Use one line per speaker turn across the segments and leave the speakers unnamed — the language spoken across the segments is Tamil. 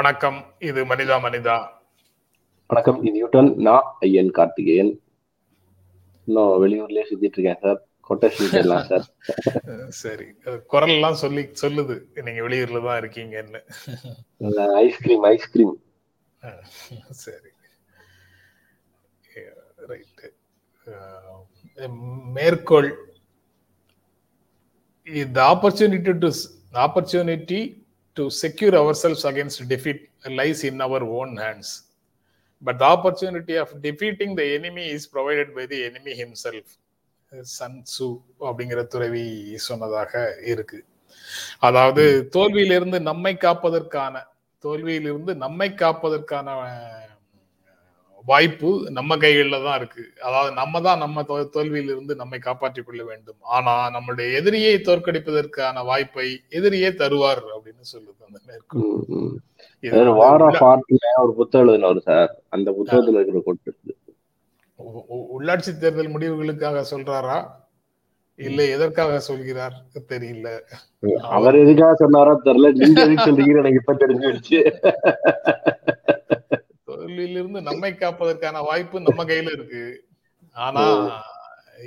வணக்கம். இது மனிதா மனிதா.
வணக்கம் இது யூட்டன் நான் ஐயன் கார்த்திகேயன். இன்னும் வெளியூர்லயே சுத்திட்டு இருக்கேன் சார். Quotation sir.
சரி. குரல் எல்லாம் சொல்லி சொல்லுது. நீங்க வெளியூர்ல தான் இருக்கீங்கன்னு.
ஐஸ்கிரீம் ஐஸ்கிரீம்
சரி. ரைட்டு மேற்கோள். the opportunity to the opportunity to secure ourselves against defeat lies in our own hands but the opportunity of defeating the enemy is provided by the enemy himself Sun Tzu அப்படிங்கிற துறவி சொன்னதாக இருக்கு அதாவது தோல்வியிலிருந்து நம்மை காப்பதற்கான தோல்வியிலிருந்து நம்மை காப்பதற்கான வாய்ப்பு நம்ம கைகளில் தான் இருக்கு. அதாவது நம்ம தான் நம்ம தோல்வியிலிருந்து நம்மை காப்பாற்றிக் கொள்ள வேண்டும். ஆனா நம்மளுடைய எதிரியை தோற்கடிப்பதற்கான வாய்ப்பை எதிரியே தருவார் அப்படின்னு சொல்லுது அந்த மேற்கோள்
வார் ஆஃப் ஒரு புத்தகம் எழுதினவர் சார். அந்த புத்தகத்துல இருக்கிற கொட்டு
உள்ளாட்சி தேர்தல் முடிவுகளுக்காக சொல்றாரா? இல்ல எதற்காக சொல்கிறார்? தெரியல.
அவர் எதுக்காக சொன்னாரோ தெரியல. நீங்க எதுக்கு சொல்றீங்கன்னு எனக்கு இப்ப தெரிஞ்சிடுச்சு
தோல்வியிலிருந்து நம்மை காப்பதற்கான வாய்ப்பு நம்ம கையில இருக்கு. ஆனா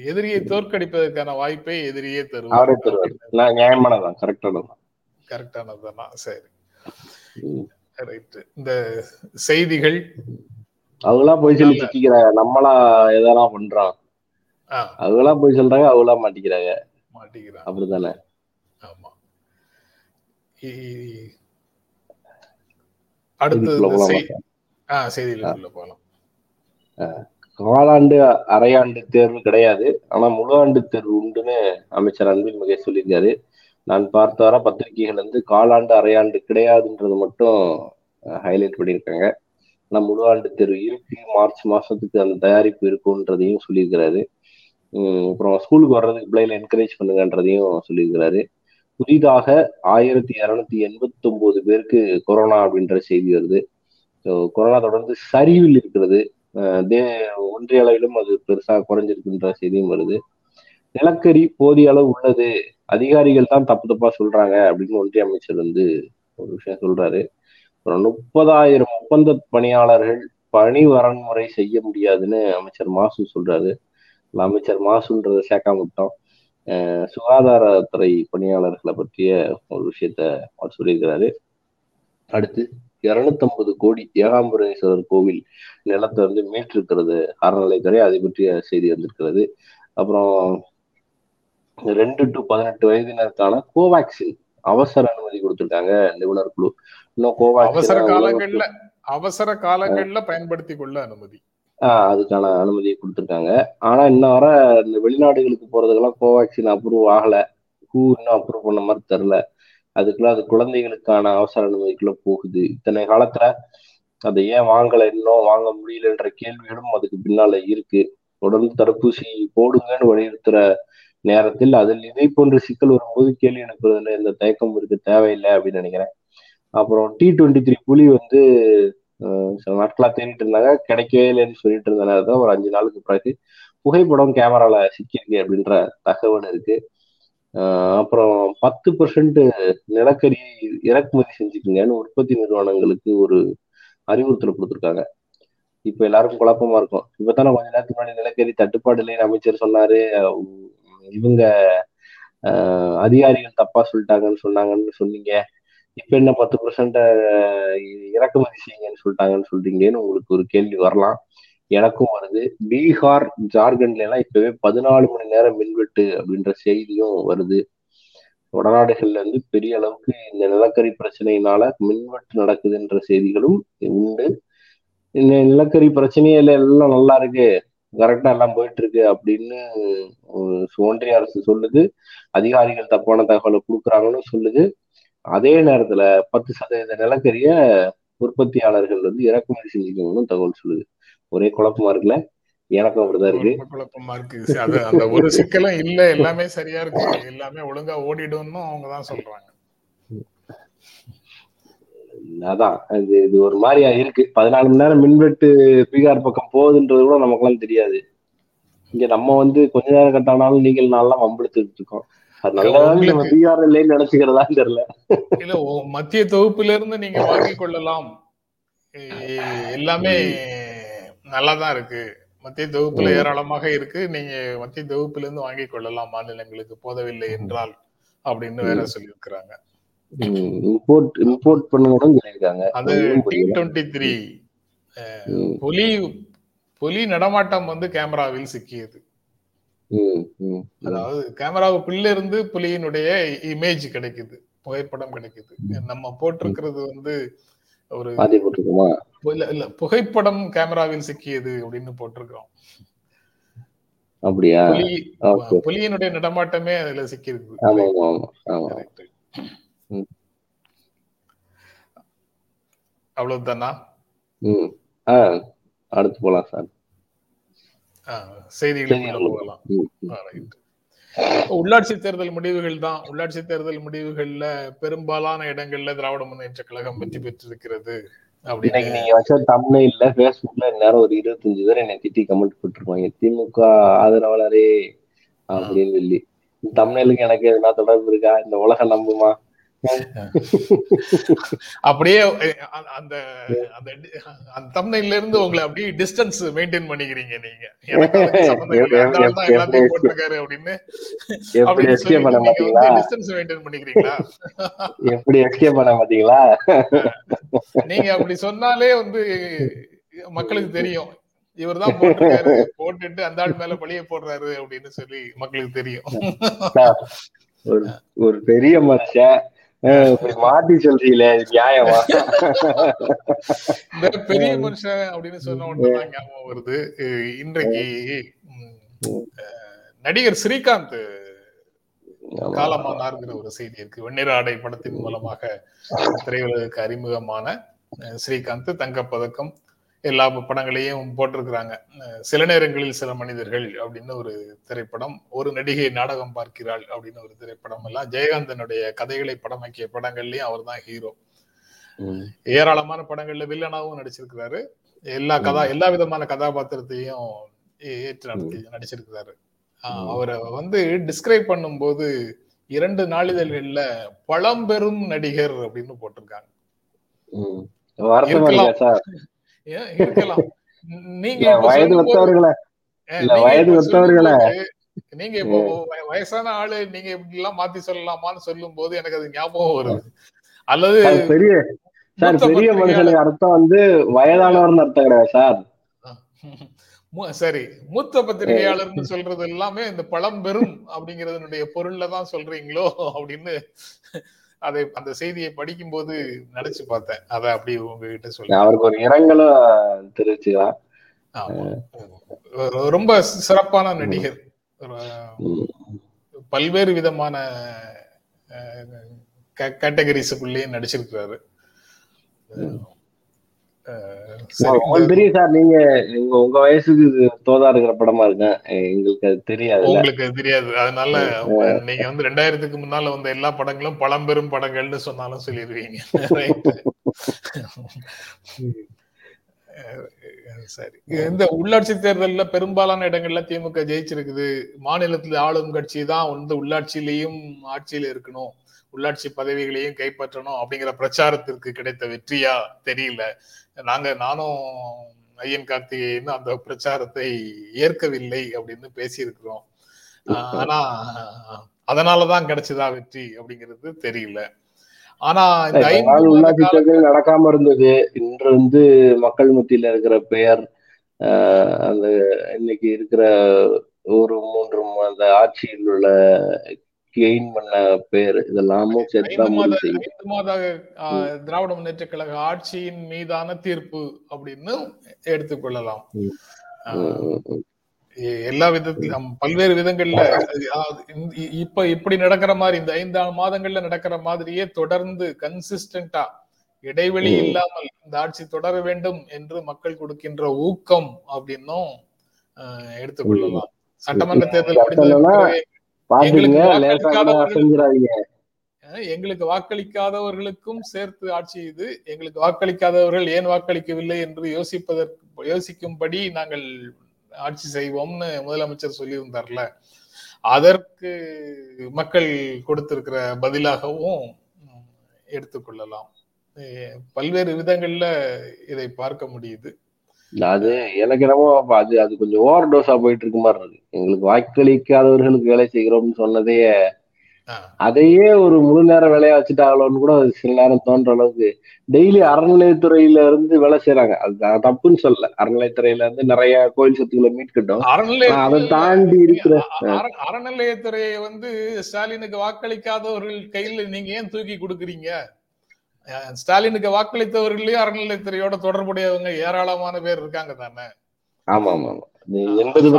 எதிரியை தோற்கடிப்பதற்கான வாய்ப்பை எதிரியே
தருவார். நியாயமானதான் கரெக்டானதான்
சரி. ரைட் இந்த செய்திகள்.
அவங்களா போய் சொல்லி சிக்கிக்கிறாங்க. நம்மளா எதெல்லாம் பண்றோம்? அவங்களா போய் சொல்றாங்க அவங்களா மாட்டிக்கிறாங்க.
மாட்டிக்கிறாங்க.
அப்படித்தானே?
ஆமா. அடுத்து செய்திகளுக்குள்ள போகலாம்
காலாண்டு அரையாண்டு தேர்வு கிடையாது. ஆனா முழு ஆண்டு தேர்வு உண்டுன்னு அமைச்சர் அன்பில் மகேஷ் சொல்லியிருக்காரு. நான் பார்த்த வர பத்திரிகைகள் வந்து காலாண்டு அரையாண்டு கிடையாதுன்றது மட்டும் ஹைலைட் பண்ணியிருக்காங்க. ஆனா முழு ஆண்டு தேர்வு இருக்கு. மார்ச் மாசத்துக்கு அந்த தயாரிப்பு இருக்குன்றதையும் சொல்லியிருக்கிறாரு. அப்புறம் ஸ்கூலுக்கு வர்றதுக்கு பிள்ளைகளை என்கரேஜ் பண்ணுங்கன்றதையும் சொல்லியிருக்கிறாரு. புதிதாக ஆயிரத்தி இரநூத்தி எண்பத்தி ஒன்பது பேருக்கு கொரோனா அப்படின்ற செய்தி வருது. கொரோனா தொடர்ந்து சரிவில் இருக்கிறது. தே ஒன்றிய அளவிலும் அது பெருசா குறைஞ்சிருக்குன்ற செய்தியும் வருது. நிலக்கரி போதிய அளவு உள்ளது. அதிகாரிகள் தான் தப்பு தப்பா சொல்றாங்க அப்படின்னு ஒன்றிய அமைச்சர் வந்து ஒரு விஷயம் சொல்றாரு. அப்புறம் முப்பதாயிரம் ஒப்பந்த பணியாளர்கள் பணி வரன்முறை செய்ய முடியாதுன்னு அமைச்சர் மாசு சொல்றாரு. அமைச்சர் மாசுன்றத சேர்க்காம விட்டோம். சுகாதாரத்துறை பணியாளர்களை பற்றிய ஒரு விஷயத்த அவர் சொல்லியிருக்கிறாரு. அடுத்து இருநூத்தம்பது கோடி ஏகாம்பரேஸ்வரர் கோவில் நிலத்தை வந்து மீட்டிருக்கிறது. அறநிலைத்துறை அதை பற்றிய செய்தி வந்திருக்கிறது. அப்புறம் ரெண்டு டு பதினெட்டு வயதினருக்கான கோவேக்சின் அவசர அனுமதி கொடுத்திருக்காங்க நிபுணர் குழு. இன்னும் கோவேக்சின்
அவசர காலங்கள்ல அவசர காலங்கள்ல பயன்படுத்தி கொள்ள அனுமதி.
ஆஹ் அதுக்கான அனுமதியை கொடுத்துருக்காங்க. ஆனா இன்னும் வர இந்த வெளிநாடுகளுக்கு போறதுக்கெல்லாம் கோவேக்சின் அப்ரூவ் ஆகல. ஹூ இன்னும் அப்ரூவ் பண்ண மாதிரி தெரில அதுக்குள்ள அது குழந்தைகளுக்கான அவசர அனுமதிக்குள்ள போகுது. இத்தனை காலத்துல அதை ஏன் வாங்கல? இன்னும் வாங்க முடியலன்ற கேள்விகளும் அதுக்கு பின்னால இருக்கு. தொடர்ந்து தடுப்பூசி போடுங்கன்னு வலியுறுத்துற நேரத்தில் அதில் இதை போன்ற சிக்கல் வரும்போது கேள்வி எழுப்புறதுல எந்த தயக்கம் இருக்கு தேவையில்லை அப்படின்னு நினைக்கிறேன். அப்புறம் டி டுவெண்ட்டி த்ரீ புலி வந்து சில நாட்களா தேடிட்டு இருந்தாங்க. கிடைக்கவே இல்லைன்னு சொல்லிட்டு இருந்த நேரத்தில் ஒரு அஞ்சு நாளுக்கு பிறகு புகைப்படம் கேமரால சிக்கியிருக்கு அப்படின்ற தகவல் இருக்கு. அப்புறம் பத்து பர்சன்ட் நிலக்கரி இறக்குமதி செஞ்சுக்குங்கன்னு உற்பத்தி நிறுவனங்களுக்கு ஒரு அறிவுறுத்தல் கொடுத்துருக்காங்க. இப்ப எல்லாருக்கும் குழப்பமா இருக்கும். இப்பதானே கொஞ்ச நேரத்துக்கு முன்னாடி நிலக்கரி தட்டுப்பாடு இல்லைன்னு அமைச்சர் சொன்னாரு. இவங்க அதிகாரிகள் தப்பா சொல்லிட்டாங்கன்னு சொன்னாங்கன்னு சொன்னீங்க. இப்ப என்ன பத்து பர்சன்ட இறக்குமதி செய்யுங்கன்னு சொல்லிட்டாங்கன்னு சொல்றீங்கன்னு உங்களுக்கு ஒரு கேள்வி வரலாம். எனக்கும் வருது. பீகார் ஜார்க்கண்ட்ல எல்லாம் இப்பவே பதினாலு மணி நேரம் மின்வெட்டு அப்படின்ற செய்தியும் வருது. வடநாடுகள்ல இருந்து பெரிய அளவுக்கு இந்த நிலக்கரி பிரச்சனையினால மின்வெட்டு நடக்குதுன்ற செய்திகளும் உண்டு. இந்த நிலக்கரி பிரச்சனையில எல்லாம் நல்லா இருக்கு. கரெக்டா எல்லாம் போயிட்டு இருக்கு அப்படின்னு ஒன்றிய அரசு சொல்லுது. அதிகாரிகள் தப்பான தகவலை கொடுக்குறாங்கன்னு சொல்லுது. அதே நேரத்துல பத்து சதவீத நிலக்கரிய உற்பத்தியாளர்கள் வந்து இறக்குமதி செஞ்சுக்கணும்னு தகவல் சொல்லுது. ஒரே குழப்பமா இருக்குல்ல? எனக்கும் அப்படிதான் இருக்கு.
குழப்பமா இருக்கு அது அந்த ஒரு சிக்கலும் இல்ல. எல்லாமே சரியா இருக்கு. எல்லாமே ஒழுங்கா ஓடிடும்னு அவங்க தான் சொல்றாங்க.
அதான். இது இது ஒரு மாதிரியா இருக்கு. பதினாலு மணி நேரம் மின்வெட்டு பீகார் பக்கம் போகுதுன்றது கூட நமக்கெல்லாம் தெரியாது. இங்க நம்ம வந்து கொஞ்ச நேரம் கட்டானாலும் நீங்கள் நாளெல்லாம் வம்பெடுத்துட்டு இருக்கோம். நினைச்சுக்கிறதா தெரியல.
இல்ல மத்திய தொகுப்புல இருந்து நீங்க வாங்கிக் கொள்ளலாம். எ- எல்லாமே நல்லாதான் இருக்கு. மத்திய தொகுப்புல. ஏராளமாக இருக்கு. நீங்க மத்திய தொகுப்புல இருந்து வாங்கிக் கொள்ளலாம். மாநிலங்களுக்கு போதவில்லை என்றால் அப்படின்னு வேற சொல்லியிருக்கிறாங்க.
இம்போர்ட் இம்போர்ட் பண்ணணும்னு சொல்லியிருக்காங்க.
அது டி. டுவெண்ட்டி த்ரீ புலி புலி நடமாட்டம் வந்து கேமராவில் சிக்கியது. அதாவது கேமராவுக்குள்ள இருந்து புலியினுடைய இமேஜ் கிடைக்குது. புகைப்படம் கிடைக்குது. நம்ம போட்டிருக்கிறது வந்து ஒரு இல்ல இல்ல புகைப்படம் கேமராவில் சிக்கியது அப்படின்னு போட்டிருக்கோம்
அப்படியா
புலியினுடைய நடமாட்டமே அதுல.
ம்.
அவ்வளவுதானா
அடுத்து போலாம் சார்
ஆ, செய்திகளுக்குள்ள
செய்திகள்.
போகலாம்
ம், ம்.
ஆ, right. இப்ப உள்ளாட்சி தேர்தல் முடிவுகள் தான் உள்ளாட்சி தேர்தல் முடிவுகள்ல பெரும்பாலான இடங்கள்ல திராவிட முன்னேற்ற கழகம் வெற்றி பெற்றிருக்கிறது
இன்னைக்கு நீங்க வச்ச தமிழ்ல பேஸ்புக்ல நேரம் ஒரு இருபத்தஞ்சு பேர் என்னை திட்டி கமெண்ட் போட்டிருப்பாங்க. திமுக ஆதரவாளரே அப்படின்னு சொல்லி. தமிழுக்கு எனக்கு எதுனா தொடர்பு இருக்கா? இந்த உலகம் நம்புமா?
அப்படியே அந்த- அந்த thumbnail-ல இருந்து உங்களை அப்படியே டிஸ்டன்ஸ் மெயின்டைன் பண்ணிக்கிறீங்க நீங்க. எல்லாத்தையும் போட்டிருக்காரு அப்படின்னு
எப்படி எஸ்கேப் பண்ண மாட்டீங்களா?
டிஸ்டன்ஸ் மெயின்டைன் பண்ணிக்கிறீங்களா?
எப்படி எஸ்கேப் பண்ண மாட்டீங்களா?
நீங்க அப்படி சொன்னாலே வந்து மக்களுக்கு தெரியும். இவர்தான் போட்டிருக்காரு. போட்டுட்டு அந்த ஆள் மேல பழிய போடுறாரு அப்படின்னு சொல்லி மக்களுக்கு தெரியும்.
ஒரு பெரிய மனுஷன். மாத்தி சொல்றீங்களே நியாயமா?
பெரிய மனுஷன் அப்படின்னு சொன்ன உடனே தான் ஞாபகம் வருது. இன்றைக்கு நடிகர் ஸ்ரீகாந்த். காலமானார்ங்கிற ஒரு செய்தி இருக்கு. வெண்ணிற ஆடை படத்தின் மூலமாக திரையுலகுக்கு அறிமுகமான ஸ்ரீகாந்த் தங்கப்பதக்கம் எல்லா படங்களையும் போட்டிருக்கிறாங்க. சில நேரங்களில் சில மனிதர்கள் அப்படின்னு ஒரு திரைப்படம் ஒரு நடிகை நாடகம் பார்க்கிறாள் அப்படின்னு ஒரு திரைப்படம் எல்லாம் ஜெயகாந்தனுடைய கதைகளை படமாக்கிய படங்கள்லயும் அவர் தான் ஹீரோ ஏராளமான படங்கள்ல வில்லனாவும் நடிச்சிருக்கிறாரு. எல்லா கதா எல்லா விதமான கதாபாத்திரத்தையும் ஏற்று நடத்தி நடிச்சிருக்கிறாரு. அவரை வந்து டிஸ்கிரைப் பண்ணும்போது இரண்டு நாளிதழ்கள்ல பழம்பெரும் நடிகர் அப்படின்னு போட்டிருக்காங்க. இருக்கலாம். நீங்க
வயது ஒத்தவர்களை வயது ஒத்தவர்களே.
நீங்க இப்போ வய- வயசான ஆளு நீங்க இப்படி எல்லாம் மாத்தி சொல்லலாமான்னு சொல்லும் போது எனக்கு அது ஞாபகம் வருது. அல்லது
பெரிய சார் பெரிய மனுஷனுக்கு அர்த்தம் வந்து வயதானவர்னு அர்த்தம் கிடையாது சார்.
சரி. மூத்த பத்திரிகையாளர்னு சொல்றது எல்லாமே இந்த பழம்பெரும் அப்படிங்கறதனுடைய பொருள்ல தான் சொல்றீங்களோ அப்படின்னு அதை அந்த செய்தியை படிக்கும்போது நினைச்சு பார்த்தேன். அதை அப்படி உங்ககிட்ட சொல்ல
அவருக்கு ஒரு இரங்கலும் தெரிவிச்சுக்கலாம்.
ரொம்ப சிறப்பான நடிகர். பல்வேறு விதமான கேட்டகரிஸுக்குள்ளேயும் நடிச்சிருக்கிறாரு.
உங்களுக்கு தெரியும் சார் நீங்க உங்க உங்க வயசுக்கு தோதா இருக்கிற படமா இருக்கேன் எங்களுக்கு அது தெரியாது.
உங்களுக்கு தெரியாது. அதனால நீங்க வந்து ரெண்டாயிரத்துக்கு முன்னால வந்த எல்லா படங்களும் பழம்பெரும் படங்கள்னு சொன்னாலும் சொல்லிடுவீங்க சரி. இந்த உள்ளாட்சி தேர்தல்ல பெரும்பாலான இடங்கள்ல திமுக ஜெயிச்சிருக்குது. மாநிலத்துல ஆளும் கட்சி தான் வந்து உள்ளாட்சியிலையும் ஆட்சியில இருக்கணும். உள்ளாட்சி பதவிகளையும் கைப்பற்றணும் அப்படிங்கிற பிரச்சாரத்திற்கு கிடைத்த வெற்றியா தெரியல. நாங்க நானும் ஐயன் கார்த்திகேயன் அந்த பிரச்சாரத்தை ஏற்கவில்லை அப்படின்னு பேசியிருக்கிறோம். ஆனா அதனாலதான் கிடைச்சதா வெற்றி அப்படிங்கிறது தெரியல. ஆனா இந்த
உள்ளாட்சி தேர்தல் நடக்காம இருந்தது. இன்று வந்து மக்கள் மத்தியில இருக்கிற பெயர் ஆஹ் அந்த இன்னைக்கு இருக்கிற ஒரு மூன்று அந்த ஆட்சியில் உள்ள கெயின் பண்ண பேர். இதெல்லாமும்
திராவிட முன்னேற்ற கழக ஆட்சியின் மீதான தீர்ப்பு அப்படின்னு எடுத்துக்கொள்ளலாம். எல்லா விதத்திலும் பல்வேறு விதங்கள்ல இப்ப இப்படி நடக்கிற மாதிரி இந்த ஐந்து மாதங்கள்ல நடக்கிற மாதிரியே தொடர்ந்து கன்சிஸ்டன்டா இடைவெளி. இல்லாமல் இந்த ஆட்சி தொடர வேண்டும் என்று மக்கள் கொடுக்கின்ற ஊக்கம் அப்படின்னும் எடுத்துக்கொள்ளலாம். சட்டமன்ற தேர்தல் எங்களுக்கு வாக்களிக்காதவர்களுக்கும் சேர்த்து ஆட்சி இது எங்களுக்கு வாக்களிக்காதவர்கள் ஏன் வாக்களிக்கவில்லை என்று யோசிப்பதற்கு யோசிக்கும்படி நாங்கள் ஆட்சி செய்வோம்னு முதலமைச்சர் சொல்லியிருந்தார்ல. அதற்கு மக்கள் கொடுத்திருக்கிற பதிலாகவும் எடுத்துக்கொள்ளலாம். பல்வேறு விதங்கள்ல இதை பார்க்க முடியுது.
அது எனக்கு என்னமோ அது அது கொஞ்சம் ஓவர் டோஸா போயிட்டு இருக்கு மாதிரி இருக்கு. எங்களுக்கு வாக்களிக்காதவர்களுக்கு வேலை செய்கிறோம்னு சொன்னதே அதையே ஒரு முழு நேரம் வேலையா வச்சுட்டாங்களோன்னு கூட சில நேரம் தோன்ற அளவுக்கு டெய்லி அறநிலையத்துறையில இருந்து வேலை செய்யறாங்க அது தப்புன்னு சொல்லல. அறநிலையத்துறையில இருந்து நிறைய கோயில் சொத்துக்களை மீட்கட்டும். அதை தாண்டி இருக்கிற
அறநிலையத்துறையை வந்து ஸ்டாலினுக்கு வாக்களிக்காதவர்கள் கையில நீங்க ஏன் தூக்கி கொடுக்குறீங்க? ஸ்டாலினுக்கு வாக்களித்தவர்களையும் அறநிலையத்துறையோட தொடர்புடையவங்க ஏராளமான பேர் இருக்காங்க தானே?
ஆமா ஆமா எண்பது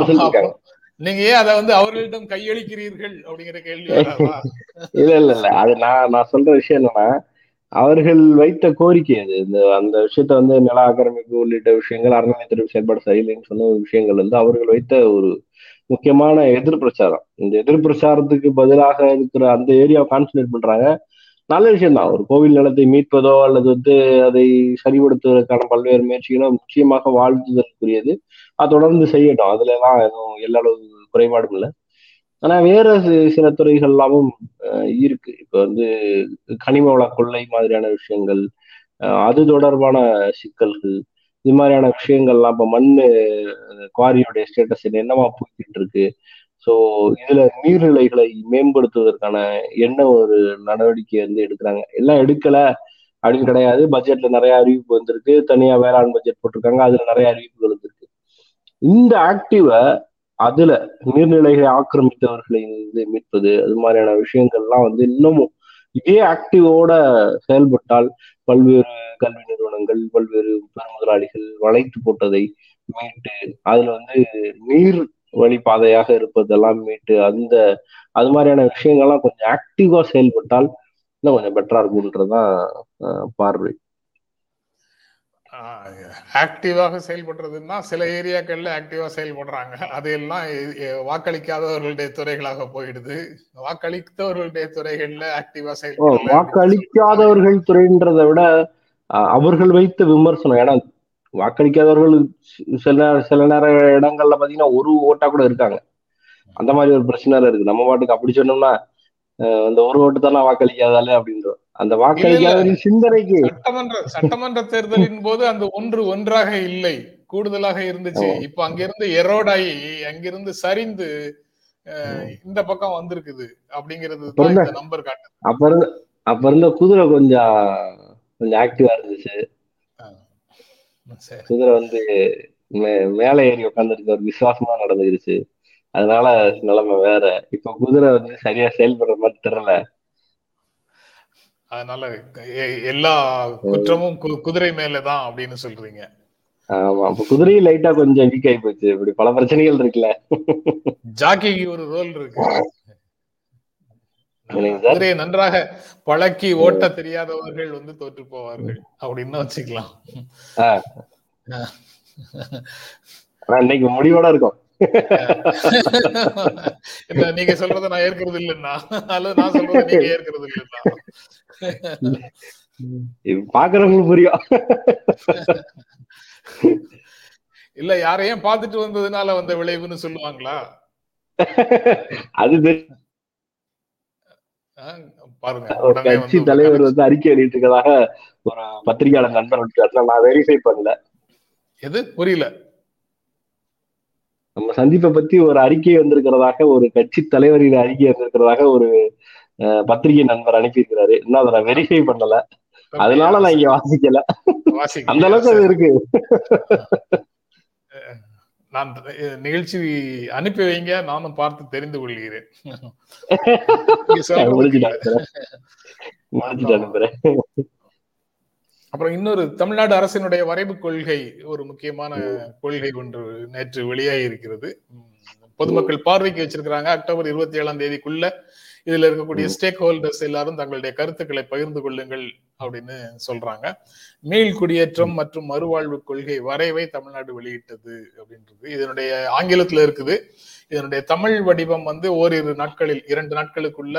நீங்க ஏன் அதை வந்து அவர்களிடம் கையளிக்கிறீர்கள் அப்படிங்கிற கேள்வி
இல்ல இல்ல இல்ல. அது நான் நான் சொல்ற விஷயம் என்னன்னா அவர்கள் வைத்த கோரிக்கை அது. இந்த அந்த விஷயத்த வந்து நில ஆக்கிரமிப்பு உள்ளிட்ட விஷயங்கள் அறநிலையத்துறை செயல்பாடு சரியில்லைன்னு சொன்ன விஷயங்கள் வந்து அவர்கள் வைத்த ஒரு முக்கியமான எதிர் பிரச்சாரம் இந்த எதிர் பிரச்சாரத்துக்கு பதிலாக இருக்கிற அந்த ஏரியாவை கான்சன்ட்ரேட் பண்றாங்க. நல்ல விஷயம் தான் ஒரு கோவில் நிலத்தை மீட்பதோ அல்லது வந்து அதை சரிபடுத்துவதற்கான பல்வேறு முயற்சிகளும் முக்கியமாக வாழ்த்துதற்குரியது அது தொடர்ந்து செய்யட்டும். அதுல எல்லாம் எதுவும் எல்லா அளவு குறைபாடும் இல்லை. ஆனா வேற சில துறைகள் எல்லாமும் இருக்கு. இப்ப வந்து கனிம வள கொள்ளை மாதிரியான விஷயங்கள் அது தொடர்பான சிக்கல்கள் இது மாதிரியான விஷயங்கள்லாம் இப்ப மண் குவாரியோடைய ஸ்டேட்டஸ் என்னமா போய்கிட்டு இருக்கு? ஸோ இதுல நீர்நிலைகளை மேம்படுத்துவதற்கான என்ன ஒரு நடவடிக்கை வந்து எடுக்கிறாங்க? எல்லாம் எடுக்கல அப்படின்னு கிடையாது. பட்ஜெட்ல நிறைய அறிவிப்பு வந்திருக்கு. தனியா வேளாண் பட்ஜெட் போட்டிருக்காங்க. அதுல நிறைய அறிவிப்புகள் வந்திருக்கு. இந்த ஆக்டிவை அதுல நீர்நிலைகளை ஆக்கிரமித்தவர்களை வந்து மீட்பது அது மாதிரியான விஷயங்கள்லாம் வந்து இன்னமும் இதே ஆக்டிவோட செயல்பட்டால் பல்வேறு கல்வி நிறுவனங்கள் பல்வேறு பெருமுதலாளிகள் வளைத்து போட்டதை மீட்டு அதுல வந்து நீர் வழிபாதையாக இருப்பதெல்லாம் மீட்டு அந்த அது மாதிரியான விஷயங்கள்லாம் கொஞ்சம் ஆக்டிவா செயல்பட்டால் இன்னும் கொஞ்சம் பெட்டரா இருக்கும்ன்றதுதான் பார்வை.
ஆக்டிவாக செயல்படுறதுன்னா சில ஏரியாக்கள்ல ஆக்டிவா செயல்படுறாங்க. அதையெல்லாம் வாக்களிக்காதவர்களுடைய துறைகளாக போயிடுது. வாக்களித்தவர்களுடைய துறைகள்ல ஆக்டிவா செயல்படுற
வாக்களிக்காதவர்கள் துறைன்றதை விட அவர்கள் வைத்த விமர்சனம் ஏன்னா வாக்களிக்காதவர்கள் சில சில நேர இடங்கள்ல பாத்தீங்கன்னா ஒரு ஓட்டா கூட இருக்காங்க. அந்த மாதிரி ஒரு பிரச்சனை இருக்கு. நம்ம பாட்டுக்கு அப்படி சொன்னோம்னா அந்த ஒரு ஓட்டு தானே வாக்களிக்காதாலே அப்படின்றோம் அந்த வாக்களிக்காதவரின் சிந்தனைக்கு
சட்டமன்ற சட்டமன்ற தேர்தலின் போது அந்த ஒன்று ஒன்றாக இல்லை. கூடுதலாக இருந்துச்சு. இப்ப அங்கிருந்து எரோடாயி அங்கிருந்து சரிந்து இந்த பக்கம் வந்திருக்குது அப்படிங்கிறது நம்பர் காட்டு
அப்ப இருந்த அப்ப இருந்த குதிரை கொஞ்சம் கொஞ்சம் ஆக்டிவா இருந்துச்சு. குதிரை வந்து மேல ஏறி உட்காந்துருக்கு ஒரு விசுவாசமா நடந்துருச்சு அதனால நிலைமை வேற. இப்ப குதிரை வந்து சரியா செயல்படுற மாதிரி தெரியல.
அதனால எல்லா குற்றமும் குதிரை மேலதான் அப்படின்னு சொல்றீங்க.
ஆமா இப்ப குதிரையும் லைட்டா கொஞ்சம் வீக் ஆகி போச்சு. இப்படி பல பிரச்சனைகள் இருக்குல்ல.
ஜாக்கிக்கு ஒரு ரோல் இருக்கு. குதிரையை நன்றாக பழக்கி ஓட்ட தெரியாதவர்கள் வந்து தோற்று போவார்கள். அப்படின்னு வச்சுக்கலாம்.
இன்னைக்கு முடிவோட இருக்கும்.
நீங்க சொல்றத நான் ஏற்கிறது இல்லைன்னா? அல்லது நான் சொல்றத நீங்க ஏற்கிறது இல்லைன்னா?
பாக்குறவங்களுக்கு புரியும்.
இல்ல யாரையும் பார்த்துட்டு வந்ததுனால வந்த விளைவுன்னு சொல்லுவாங்களா?
அது கட்சி தலைவர் வந்து அறிக்கை வெளியிட்டு இருக்கதாக ஒரு பத்திரிகையாளர் நண்பர் நான் வெரிஃபை பண்ணல.
எது? புரியல.
நம்ம சந்திப்பை பத்தி ஒரு அறிக்கை வந்திருக்கிறதாக ஒரு கட்சி தலைவரின் அறிக்கை வந்திருக்கிறதாக ஒரு பத்திரிகை நண்பர் அனுப்பியிருக்கிறாரு. இன்னும் அதை நான் வெரிஃபை பண்ணல. அதனால நான் இங்க வாசிக்கல. அந்த அளவுக்கு அது இருக்கு.
நான் நிகழ்ச்சி அனுப்பி வைங்க நானும் பார்த்து தெரிந்து கொள்கிறேன். அப்புறம் இன்னொரு தமிழ்நாடு அரசினுடைய வரைவு கொள்கை ஒரு முக்கியமான கொள்கை ஒன்று நேற்று வெளியாகி இருக்கிறது. பொதுமக்கள் பார்வைக்கு வச்சிருக்கிறாங்க. அக்டோபர் இருபத்தி ஏழாம் தேதிக்குள்ள இதுல இருக்கக்கூடிய ஸ்டேக் ஹோல்டர்ஸ் எல்லாரும் தங்களுடைய கருத்துக்களை பகிர்ந்து கொள்ளுங்கள் அப்படின்னு சொல்றாங்க. மீள் குடியேற்றம் மற்றும் மறுவாழ்வு கொள்கை வரைவை தமிழ்நாடு வெளியிட்டது அப்படின்றது இதனுடைய ஆங்கிலத்துல இருக்குது. இதனுடைய தமிழ் வடிவம் வந்து ஓரிரு நாட்களில் இரண்டு நாட்களுக்குள்ள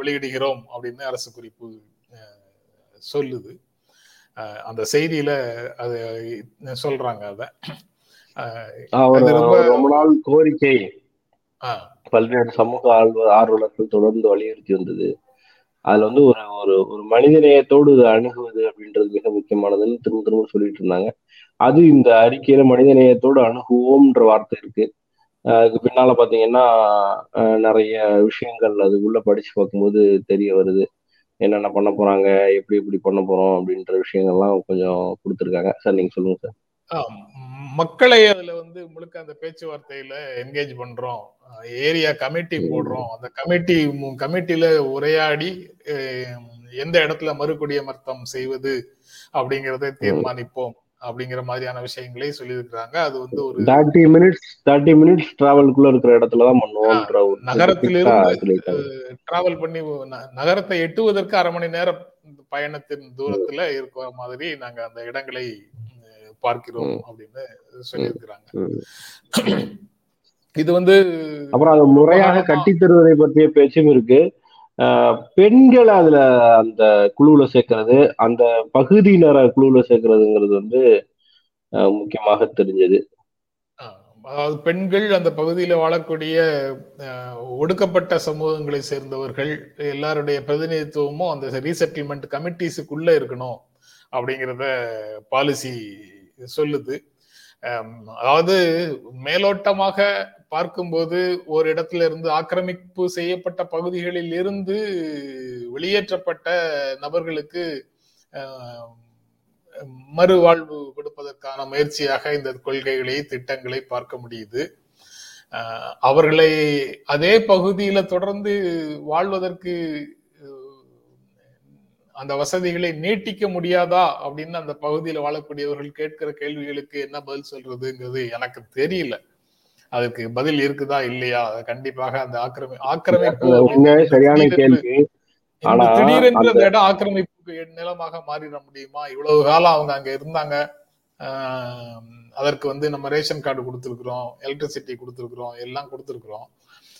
வெளியிடுகிறோம் அப்படின்னு அரசு குறிப்பு சொல்லுது. அந்த செய்தியில அது சொல்றாங்க அத.
ரொம்ப நாள் கோரிக்கை. பல்வேறு சமூக ஆர்வ ஆர்வலர்கள் தொடர்ந்து வலியுறுத்தி வந்தது. அதுல வந்து ஒரு ஒரு ஒரு மனிதநேயத்தோடு அணுகுவது அப்படின்றது மிக முக்கியமானதுன்னு திரும்ப திரும்ப சொல்லிட்டு இருந்தாங்க. அது இந்த அறிக்கையில மனிதநேயத்தோடு அணுகுவோம்ன்ற வார்த்தை இருக்கு. அதுக்கு பின்னால பாத்தீங்கன்னா நிறைய விஷயங்கள் அது உள்ள படிச்சு பார்க்கும்போது தெரிய வருது. என்னென்ன பண்ண போறாங்க எப்படி எப்படி பண்ண போறோம் அப்படின்ற விஷயங்கள்லாம் கொஞ்சம் கொடுத்துருக்காங்க. சார் நீங்க சொல்லுங்க சார்.
மக்களை அதுல வந்து முழுக்க அந்த பேச்சுவார்த்தையில என்கேஜ் பண்றோம். ஏரியா கமிட்டி போடுறோம். அந்த கமிட்டி கமிட்டியில உரையாடி எந்த இடத்துல மறுகுடியமர்த்தம் செய்வது அப்படிங்கறதை தீர்மானிப்போம் அப்படிங்கிற மாதிரியான விஷயங்களை சொல்லியிருக்கிறாங்க. அது வந்து ஒரு
தேர்ட்டி மினிட்ஸ் தேர்ட்டி மினிட்ஸ் டிராவல்குள்ள இருக்கிற இடத்துல தான் பண்ணுவோம்ன்ற ஒரு
நகரத்திலிருந்து டிராவல் பண்ணி நகரத்தை எட்டுவதற்கு அரை மணி நேரம் பயணத்தின் தூரத்துல இருக்கிற மாதிரி நாங்க அந்த இடங்களை பார்க்கிறோம். அப்படின்னு சொல்லியிருக்கிறாங்க. இது வந்து
அப்புறம் அது முறையாக கட்டி தருவதை பற்றிய பேச்சும் இருக்கு பெண்களை அதுல அந்த குழுவுல சேர்க்கறது அந்த பகுதியினரை குழுவுல சேர்க்கறதுங்கிறது வந்து முக்கியமாக தெரிஞ்சது
அதாவது பெண்கள் அந்த பகுதியில வாழக்கூடிய ஒடுக்கப்பட்ட சமூகங்களை சேர்ந்தவர்கள் எல்லாருடைய பிரதிநிதித்துவமும் அந்த ரீசெட்டில்மெண்ட் கமிட்டிஸுக்குள்ள இருக்கணும் அப்படிங்கிறத பாலிசி சொல்லுது. அதாவது மேலோட்டமாக பார்க்கும்போது ஒரு இடத்துல இருந்து ஆக்கிரமிப்பு செய்யப்பட்ட பகுதிகளில் இருந்து வெளியேற்றப்பட்ட நபர்களுக்கு மறுவாழ்வு கொடுப்பதற்கான முயற்சியாக இந்த கொள்கைகளை திட்டங்களை பார்க்க முடியுது. அவர்களை அதே பகுதியில தொடர்ந்து வாழ்வதற்கு அந்த வசதிகளை நீட்டிக்க முடியாதா அப்படின்னு அந்த பகுதியில வாழக்கூடியவர்கள் கேட்கிற கேள்விகளுக்கு என்ன பதில் சொல்றதுங்கிறது எனக்கு தெரியல. அதுக்கு பதில் இருக்குதா இல்லையா? கண்டிப்பாக அந்த ஆக்கிரமி ஆக்கிரமிப்பு
சரியான கேள்வி.
திடீரென்று
அந்த-
இடம் ஆக்கிரமிப்புக்கு நிலமாக மாறிட முடியுமா? இவ்வளவு காலம் அவங்க அங்க இருந்தாங்க. ஆஹ் அதற்கு வந்து நம்ம ரேஷன் கார்டு கொடுத்துருக்குறோம் எலக்ட்ரிசிட்டி கொடுத்துருக்குறோம் எல்லாம் கொடுத்துருக்குறோம்.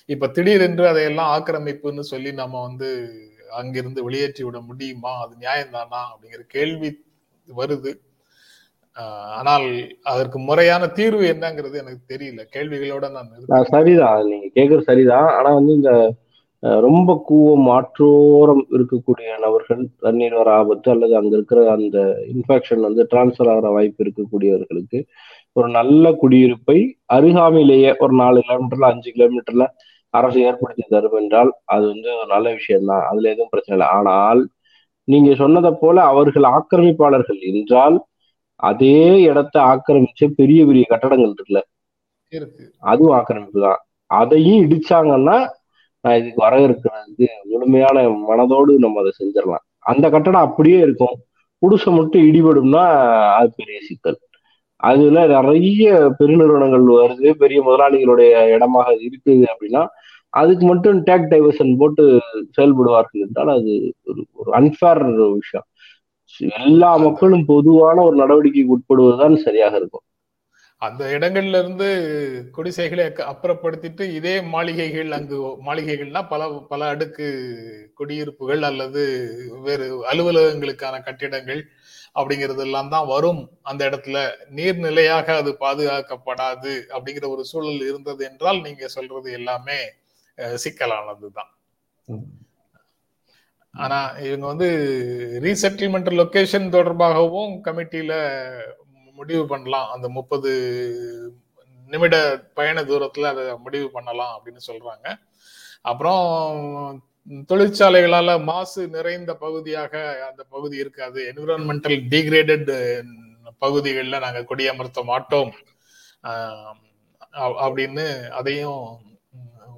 இப்ப திடீரென்று அதையெல்லாம் ஆக்கிரமிப்புன்னு சொல்லி நம்ம வந்து அங்கிருந்து வெளியேற்றி விட முடியுமா? அது நியாயம்தானா? அப்படிங்கிற கேள்வி வருது. ஆஹ் ஆனால் அதற்கு முறையான தீர்வு என்னங்கிறது எனக்கு தெரியல. கேள்விகளோட நான்
சரிதான். நீங்க கேக்குறது சரிதான். ஆனா வந்து இந்த ரொம்ப கூவம் ஆற்றோரம் இருக்கக்கூடிய நபர்கள் தண்ணீர் வர ஆபத்து அல்லது அங்க இருக்கிற அந்த இன்ஃபெக்ஷன் வந்து டிரான்ஸ்ஃபர் ஆகிற வாய்ப்பு இருக்கக்கூடியவர்களுக்கு ஒரு நல்ல குடியிருப்பை அருகாமையிலேயே ஒரு நாலு கிலோமீட்டர்ல அஞ்சு கிலோமீட்டர்ல அரசு ஏற்படுத்தி தரும் என்றால் அது வந்து ஒரு நல்ல விஷயம்தான். அதுல எதுவும் பிரச்சனை இல்லை. ஆனால் நீங்க சொன்னதை போல அவர்கள் ஆக்கிரமிப்பாளர்கள் என்றால் அதே இடத்தை ஆக்கிரமிச்ச பெரிய பெரிய கட்டடங்கள் இருக்குல்ல.
இருக்கு.
அதுவும் ஆக்கிரமிப்பு தான். அதையும் இடிச்சாங்கன்னா நான் இதுக்கு வரவேற்கிறதுக்கு முழுமையான மனதோடு நம்ம அதை செஞ்சிடலாம். அந்த கட்டடம் அப்படியே இருக்கும். புதுசை மட்டும் இடிபடும்னா அது பெரிய சிக்கல். அதுல நிறைய பெருநிறுவனங்கள் வருது. பெரிய முதலாளிகளுடைய இடமாக இருக்குது அப்படின்னா அதுக்கு மட்டும் டேக் டைவர்ஷன் போட்டு செயல்படுவார்கள் என்றால் அது ஒரு ஒரு அன்ஃபேர் விஷயம். எல்லா மக்களும் பொதுவான ஒரு நடவடிக்கைக்கு உட்படுவதுதான் சரியாக இருக்கும்.
அந்த இடங்கள்ல இருந்து குடிசைகளை அப்புறப்படுத்திட்டு இதே மாளிகைகள் அங்கு மாளிகைகள்னா பல பல அடுக்கு குடியிருப்புகள் அல்லது வேறு அலுவலகங்களுக்கான கட்டிடங்கள் அப்படிங்கிறது எல்லாம் தான் வரும். அந்த இடத்துல நீர்நிலையாக அது பாதுகாக்கப்படாது அப்படிங்கிற ஒரு சூழல் இருந்தது என்றால் நீங்க சொல்றது எல்லாமே அஹ், சிக்கலானதுதான் ஆனா இவங்க வந்து ரீசெட்டில்மெண்ட் லொகேஷன் தொடர்பாகவும் கமிட்டியில முடிவு பண்ணலாம். அந்த முப்பது நிமிட பயண தூரத்துல அதை முடிவு பண்ணலாம் அப்படின்னு சொல்றாங்க. அப்புறம் தொழிற்சாலைகளால மாசு நிறைந்த பகுதியாக அந்த பகுதி இருக்காது. என்விரான்மெண்டல் டீக்ரேடட் பகுதிகளில் நாங்கள் குடியமர்த்த மாட்டோம். அப்படின்னு அதையும்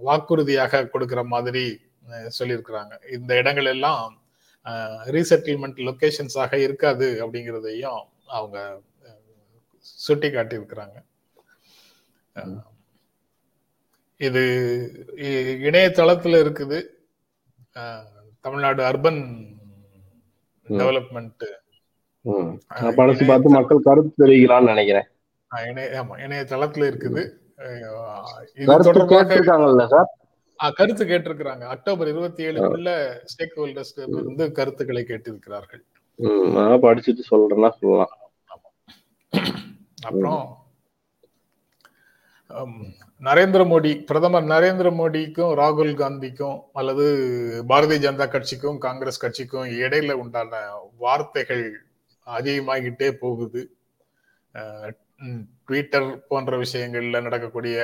வாக்குறுதியாக கொடுக்கிற மாதிரி சொல்லியிருக்கிறாங்க. இந்த இடங்கள் எல்லாம் ரீசெட்டில்மெண்ட் லொக்கேஷன்ஸாக இருக்காது அப்படிங்கிறதையும் அவங்க சுட்டி காட்டியிருக்கிறாங்க இது இ- இணையதளத்துல இருக்குது. தமிழ்நாடு அர்பன் டெவலப்மெண்ட்
பழசு பார்த்து மக்கள் கருத்து தெரிவிக்கலாம்னு நினைக்கிறேன்.
இணைய ஆமா இணையதளத்துல இருக்குது.
கருத்து
கேட்டிருக்கிறாங்க. அக்டோபர் இருபத்தி ஏழுக்குள்ள ஸ்டேக் ஹோல்டர்ஸ் இருந்து கருத்துக்களை கேட்டிருக்கிறார்கள்.
படிச்சுட்டு சொல்றேன்னா சொல்லலாம்.
அப்புறம் நரேந்திர மோடி பிரதமர் நரேந்திர மோடிக்கும் ராகுல் காந்திக்கும் அல்லது பாரதிய ஜனதா கட்சிக்கும் காங்கிரஸ் கட்சிக்கும் இடையில உண்டான வார்த்தைகள் அதிகமாகிட்டே போகுது. ட்விட்டர் போன்ற விஷயங்கள்ல நடக்கக்கூடிய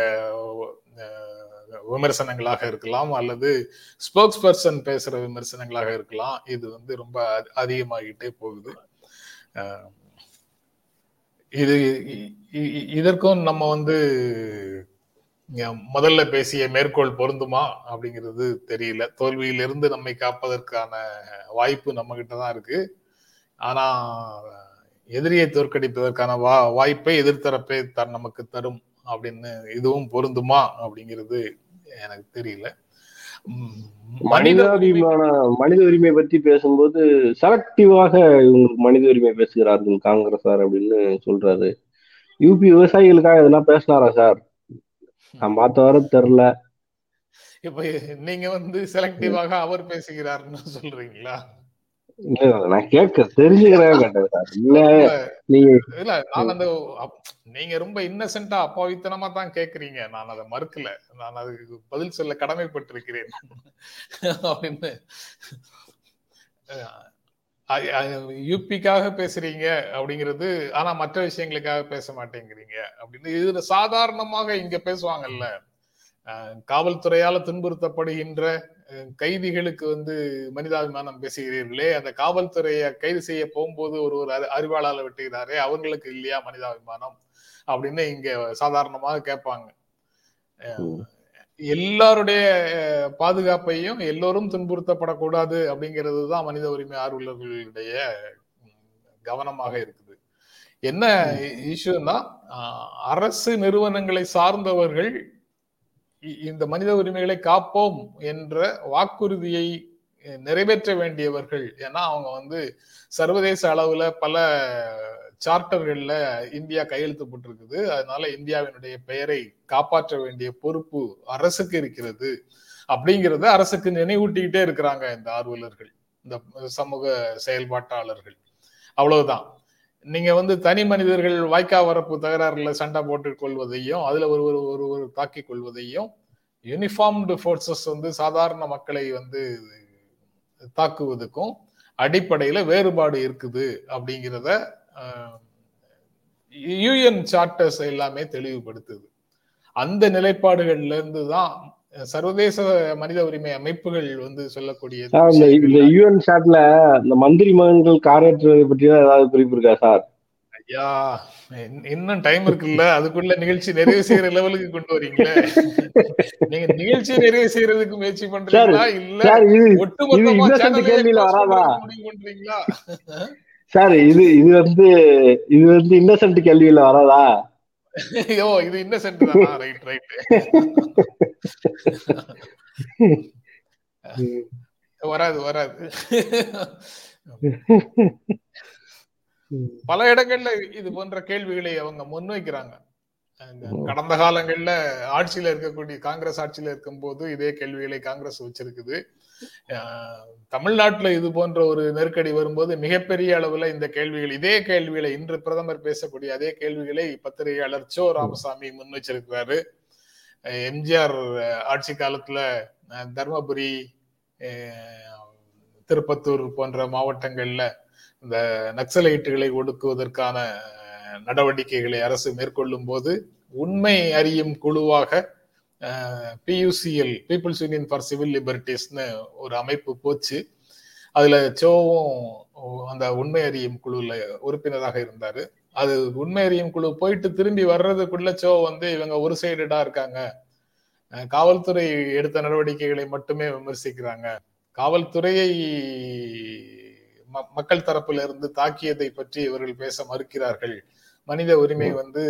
விமர்சனங்களாக இருக்கலாம் அல்லது ஸ்போக்ஸ் பர்சன் பேசுற விமர்சனங்களாக இருக்கலாம். இது வந்து ரொம்ப அதிகமாகிட்டே போகுது. இது இதற்கும் நம்ம வந்து முதல்ல பேசிய மேற்கோள் பொருந்துமா அப்படிங்கிறது தெரியல. தோல்வியிலிருந்து நம்மை காப்பதற்கான வாய்ப்பு நம்ம கிட்ட தான் இருக்கு. ஆனா எதிரியை தோற்கடிப்பதற்கான வா வாய்ப்பை எதிர்த்தரப்பே த நமக்கு தரும் அப்படின்னு இதுவும் பொருந்துமா அப்படிங்கிறது எனக்கு தெரியல.
மனிதாபிமான மனித உரிமை பத்தி பேசும்போது செலக்டிவாக இவங்களுக்கு மனித உரிமை பேசுகிறார்கள் காங்கிரஸார் அப்படின்னு சொல்றாரு. யூபி விவசாயிகளுக்காக இதெல்லாம் பேசினாரா சார்? நான் பார்த்த வர தெரியல.
இப்ப நீங்க வந்து செலக்டிவாக அவர் பேசுகிறாருன்னு சொல்றீங்களா?
நான் கேட்க தெரிஞ்சுக்கிறேன் கேட்டேன் சார் இல்ல நீங்க
இல்ல நான் அந்த நீங்க ரொம்ப இன்னசென்டா அப்பாவித்தனமா தான் கேக்குறீங்க. நான் அதை மறுக்கல. நான் அதுக்கு பதில் சொல்ல கடமைப்பட்டிருக்கிறேன். அப்படின்னு. யூபிக்காக பேசுறீங்க அப்படிங்கிறது ஆனா மற்ற விஷயங்களுக்காக பேச மாட்டேங்கிறீங்க அப்படின்னு. இது சாதாரணமாக இங்க பேசுவாங்கல்ல. காவல்துறையால துன்புறுத்தப்படுகின்ற கைதிகளுக்கு வந்து மனிதாபிமானம் பேசுகிறீர்களே அந்த காவல்துறையை கைது செய்ய போகும்போது ஒரு ஒரு அறிவாளால வெட்டுகிறாரே அவங்களுக்கு இல்லையா மனிதாபிமானம்? அப்படின்னு இங்க சாதாரணமாக கேட்பாங்க. எல்லாருடைய பாதுகாப்பையும் எல்லோரும் துன்புறுத்தப்படக்கூடாது அப்படிங்கிறது தான் மனித உரிமை ஆர்வலர்களுடைய கவனமாக இருக்குது. என்ன இஷ்யூன்னா அரசு நிறுவனங்களை சார்ந்தவர்கள் இந்த மனித உரிமைகளை காப்போம் என்ற வாக்குறுதியை நிறைவேற்ற வேண்டியவர்கள். ஏன்னா அவங்க வந்து சர்வதேச அளவுல பல சார்ட்டர்கள்ல இந்தியா கையெழுத்து போட்டிருக்குது. அதனால இந்தியாவினுடைய பெயரை காப்பாற்ற வேண்டிய பொறுப்பு அரசுக்கு இருக்கிறது அப்படிங்கிறத அரசுக்கு நினைவூட்டிக்கிட்டே இருக்கிறாங்க இந்த ஆர்வலர்கள் இந்த சமூக செயல்பாட்டாளர்கள். அவ்வளவுதான். நீங்க வந்து தனி மனிதர்கள் வாய்க்கா வரப்பு தகராறுல சண்டை போட்டுக் கொள்வதையும் அதுல ஒரு ஒரு ஒரு ஒரு தாக்கி கொள்வதையும் யூனிஃபார்ம்டு ஃபோர்ஸஸ் வந்து சாதாரண மக்களை வந்து தாக்குவதுக்கும் அடிப்படையில வேறுபாடு இருக்குது அப்படிங்கிறத யூஎன் சார்ட்டர்ஸ் எல்லாமே தெளிவுபடுத்துது. அந்த நிலைப்பாடுகள்ல இருந்து தான் சர்வதேச மனித உரிமை அமைப்புகள் வந்து சொல்லக்கூடிய
இந்த யூஎன் சாட்ல இந்த மந்திரி மகன்கள் காரேற்றுவதை பற்றி ஏதாவது குறிப்பு இருக்கா சார்?
ஐயா இன்னும் டைம் இருக்குல்ல. அதுக்குள்ள நிகழ்ச்சி நிறைவு செய்யற லெவலுக்கு கொண்டு வரீங்களே. நீங்க நிகழ்ச்சி நிறைவு செய்யறதுக்கு முயற்சி பண்றீங்களா? இல்ல ஒட்டுமொத்தமா
கேள்வியில வராதா?
பண்றீங்களா?
சார் இது இது வந்து இது வந்து இன்னசென்ட் கேள்வியில வராதா?
ஐயோ இது இன்னசென்ட் தானா? ரைட் ரைட் வராது வராது. பல இடங்கள்ல இது போன்ற கேள்விகளை அவங்க முன்வைக்கிறாங்க. கடந்த காலங்கள்ல ஆட்சியில இருக்கக்கூடிய காங்கிரஸ் ஆட்சியில இருக்கும் போது இதே கேள்விகளை காங்கிரஸ் வச்சிருக்குது. தமிழ்நாட்டுல இது போன்ற ஒரு நெருக்கடி வரும்போது மிகப்பெரிய அளவுல இந்த கேள்விகள் இதே கேள்விகளை இன்று பிரதமர் பேசக்கூடிய அதே கேள்விகளை பத்திரிகையாளர் சோ ராமசாமி முன் வச்சிருக்கிறாரு எம்ஜிஆர் ஆட்சி காலத்துல தர்மபுரி திருப்பத்தூர் போன்ற மாவட்டங்கள்ல இந்த நக்சலைட்டுகளை ஒடுக்குவதற்கான நடவடிக்கைகளை அரசு மேற்கொள்ளும் போது உண்மை அறியும் குழுவாக PUCL people's union for civil லிபர்டிஸ்னு ஒரு அமைப்பு போச்சு. அதுல சோவும் அந்த உண்மை அறியும் குழுல உறுப்பினராக இருந்தாரு. அது உண்மை அறியும் குழு போயிட்டு திரும்பி வர்றதுக்குள்ள சோ வந்து இவங்க ஒரு சைடடா இருக்காங்க. காவல்துறை எடுத்த நடவடிக்கைகளை மட்டுமே விமர்சிக்கிறாங்க. காவல்துறையை மக்கள் தரப்பிலிருந்து தாக்கியதை பற்றி இவர்கள் பேச மறுக்கிறார்கள். மனித உரிமை வந்து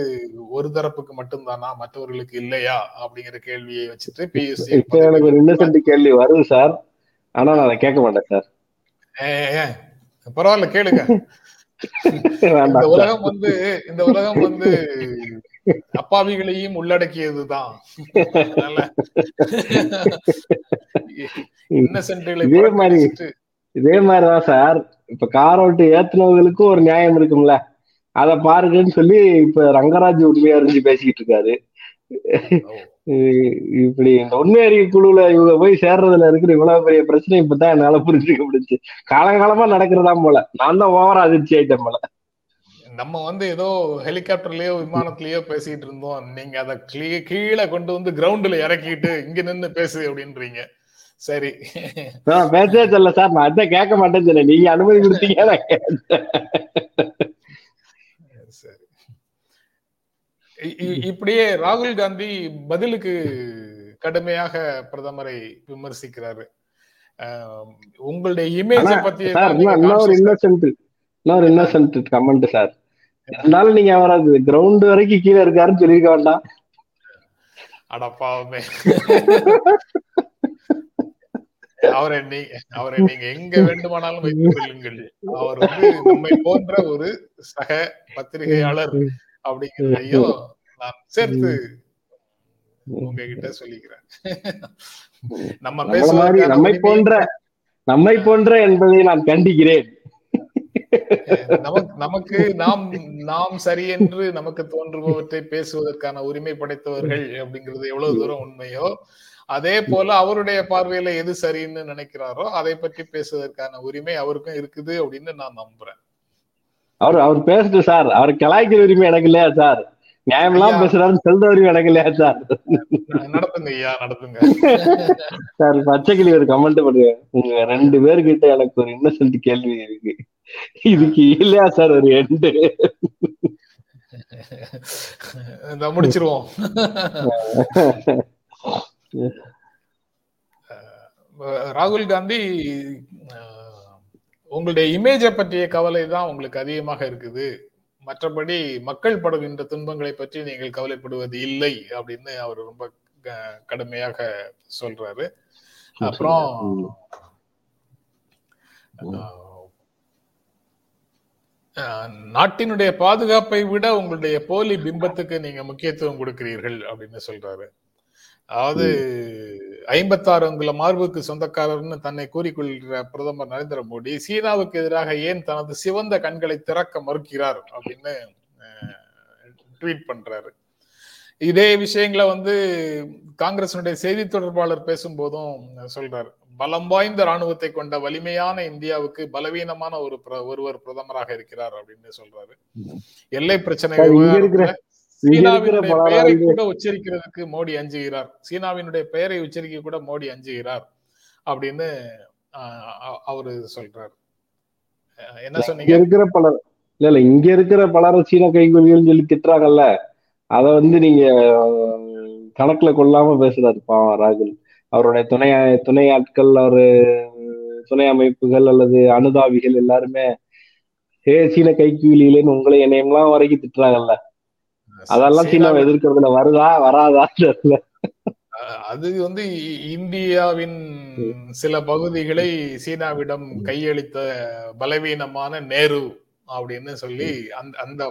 ஒரு தரப்புக்கு மட்டும்தானா? மற்றவர்களுக்கு இல்லையா? அப்படிங்கிற கேள்வியை வச்சுட்டு பிஎஸ்சி
இப்ப எனக்கு ஒரு இன்னசென்ட் கேள்வி வருது சார் ஆனா நான் அதை கேட்க மாட்டேன் சார்
பரவாயில்ல கேளுங்க. இந்த உலகம் வந்து இந்த உலகம் வந்து அப்பாவிகளையும் உள்ளடக்கியதுதான்.
இதே மாதிரி இதே மாதிரிதான் சார் இப்ப கார் ஓட்டு ஏத்துனவங்களுக்கும் ஒரு நியாயம் இருக்கும்ல. அத பாருங்கன்னு சொல்லி இப்ப ரங்கராஜ் உண்மையா இருந்து பேசிக்கிட்டு இருக்காரு. இப்படி இந்த உண்மை அறிவு குழுல இவங்க போய் சேர்றதுல இருக்கிற இவ்வளவு பெரிய பிரச்சனை இப்பதான் என்னால புரிஞ்சுக்க முடிஞ்சு காலங்காலமா நடக்கிறதா போல. நான் தான் ஓவரா அதிர்ச்சி ஆயிட்டேன் போல.
நம்ம வந்து ஏதோ ஹெலிகாப்டர்லயோ விமானத்திலயோ பேசிட்டு இருந்தோம். நீங்க அதை கீழே கொண்டு வந்து கிரவுண்ட்ல இறக்கிட்டு இங்க நின்னு பேசு அப்படின்றீங்க. சரி.
பேசவே சொல்ல சார். நான் அதான் கேட்க மாட்டேன்னு சொன்னேன். நீங்க அனுமதி கொடுத்தீங்க
சரி. இப்படியே ராகுல் காந்தி பதிலுக்கு கடுமையாக பிரதமரை விமர்சிக்கிறாரு. உங்களுடைய இமேஜ பத்தி
இன்னொரு இன்னசென்ட் இன்னொரு இன்னசென்ட் கமெண்ட் சார். இருந்தாலும் நீங்க அவரை கிரவுண்ட் வரைக்கும் கீழே இருக்காருன்னு சொல்லியிருக்க வேண்டாம்.
அடப்பாவுமே அவரை நீ அவரை நீங்க எங்க வேண்டுமானாலும் வைத்துக் கொள்ளுங்கள். அவர் வந்து நம்மை போன்ற ஒரு சக பத்திரிகையாளர் அப்படிங்கிறதையும் நான் சேர்த்து உங்ககிட்ட சொல்லிக்கிறேன்.
நம்ம பேசுவது நம்மை போன்ற நம்மை போன்ற என்பதை நான் கண்டிக்கிறேன்.
நமக்கு நாம் நாம் சரி என்று நமக்கு தோன்றுபவற்றை பேசுவதற்கான உரிமை படைத்தவர்கள் அப்படிங்கிறது எவ்வளவு தூரம் உண்மையோ அதே போல அவருடைய பார்வையில எது சரின்னு நினைக்கிறாரோ அதை பற்றி பேசுவதற்கான உரிமை அவருக்கும் இருக்குது அப்படின்னு நான் நம்புறேன்.
அவர் அவர் பேசுது சார். அவர் கலாய்க்கிற உரிமை எனக்கு இல்லையா சார்? நியாயம்லாம் பேசுறாரு செல்த உரிமை எனக்கு இல்லையா சார்?
நடத்துங்க ஐயா நடத்துங்க.
சார் பச்சைக்கிளி ஒரு கமெண்ட் பண்ணுங்க உங்க ரெண்டு பேர்கிட்ட எனக்கு ஒரு இன்னசென்ட் கேள்வி இருக்கு. இதுக்கு இல்லையா சார் ஒரு எண்டு
முடிச்சிருவோம். ராகுல் காந்தி உங்களுடைய இமேஜை பற்றிய கவலை தான் உங்களுக்கு அதிகமாக இருக்குது. மற்றபடி மக்கள் படுகின்ற துன்பங்களை பற்றி நீங்கள் கவலைப்படுவது இல்லை அப்படின்னு அவர் ரொம்ப கடுமையாக சொல்றாரு. அப்புறம் நாட்டினுடைய பாதுகாப்பை விட உங்களுடைய போலி பிம்பத்துக்கு நீங்க முக்கியத்துவம் கொடுக்கிறீர்கள் அப்படின்னு சொல்றாரு. அதாவது ஐம்பத்தாறு அங்குல மார்புக்கு சொந்தக்காரர்னு தன்னை கூறிக்கொள்கிற பிரதமர் நரேந்திர மோடி சீனாவுக்கு எதிராக ஏன் தனது சிவந்த கண்களை திறக்க மறுக்கிறார் அப்படின்னு ட்வீட் பண்றாரு. இதே விஷயங்களை வந்து காங்கிரசினுடைய செய்தி தொடர்பாளர் பேசும்போதும் சொல்றாரு. பலம் வாய்ந்த ராணுவத்தை கொண்ட வலிமையான இந்தியாவுக்கு பலவீனமான ஒரு ஒருவர் பிரதமராக இருக்கிறார் அப்படின்னு சொல்றாரு. எல்லை பிரச்சனை சீனாவினுடைய பெயரை கூட உச்சரிக்கிறதுக்கு மோடி அஞ்சுகிறார். சீனாவினுடைய பெயரை உச்சரிக்க கூட மோடி அஞ்சுகிறார் அப்படின்னு அவரு சொல்றாரு. என்ன சொன்னீங்க?
இருக்கிற பலர் இல்ல இல்ல இங்க இருக்கிற பலர சீன கைகொலிகள் சொல்லி திட்டுறாங்கல்ல அத வந்து நீங்க கணக்குல கொள்ளாம பேசுறாரு பாவம் ராகுல். அவருடைய துணை துணை ஆட்கள் அவரு துணை அமைப்புகள் அல்லது அனுதாபிகள் எல்லாருமே ஹே சீன கைக்கூலியிலேன்னு உங்களை என்னையெல்லாம் வரைக்கும் திட்டுறாங்கல்ல அதெல்லாம் சீனாவை எதிர்க்கிறதுல வருதா வராதா?
அது வந்து இந்தியாவின் சில பகுதிகளை சீனாவிடம் கையளித்த பலவீனமான நேரு அப்படின்னு சொல்லி அந்த அந்த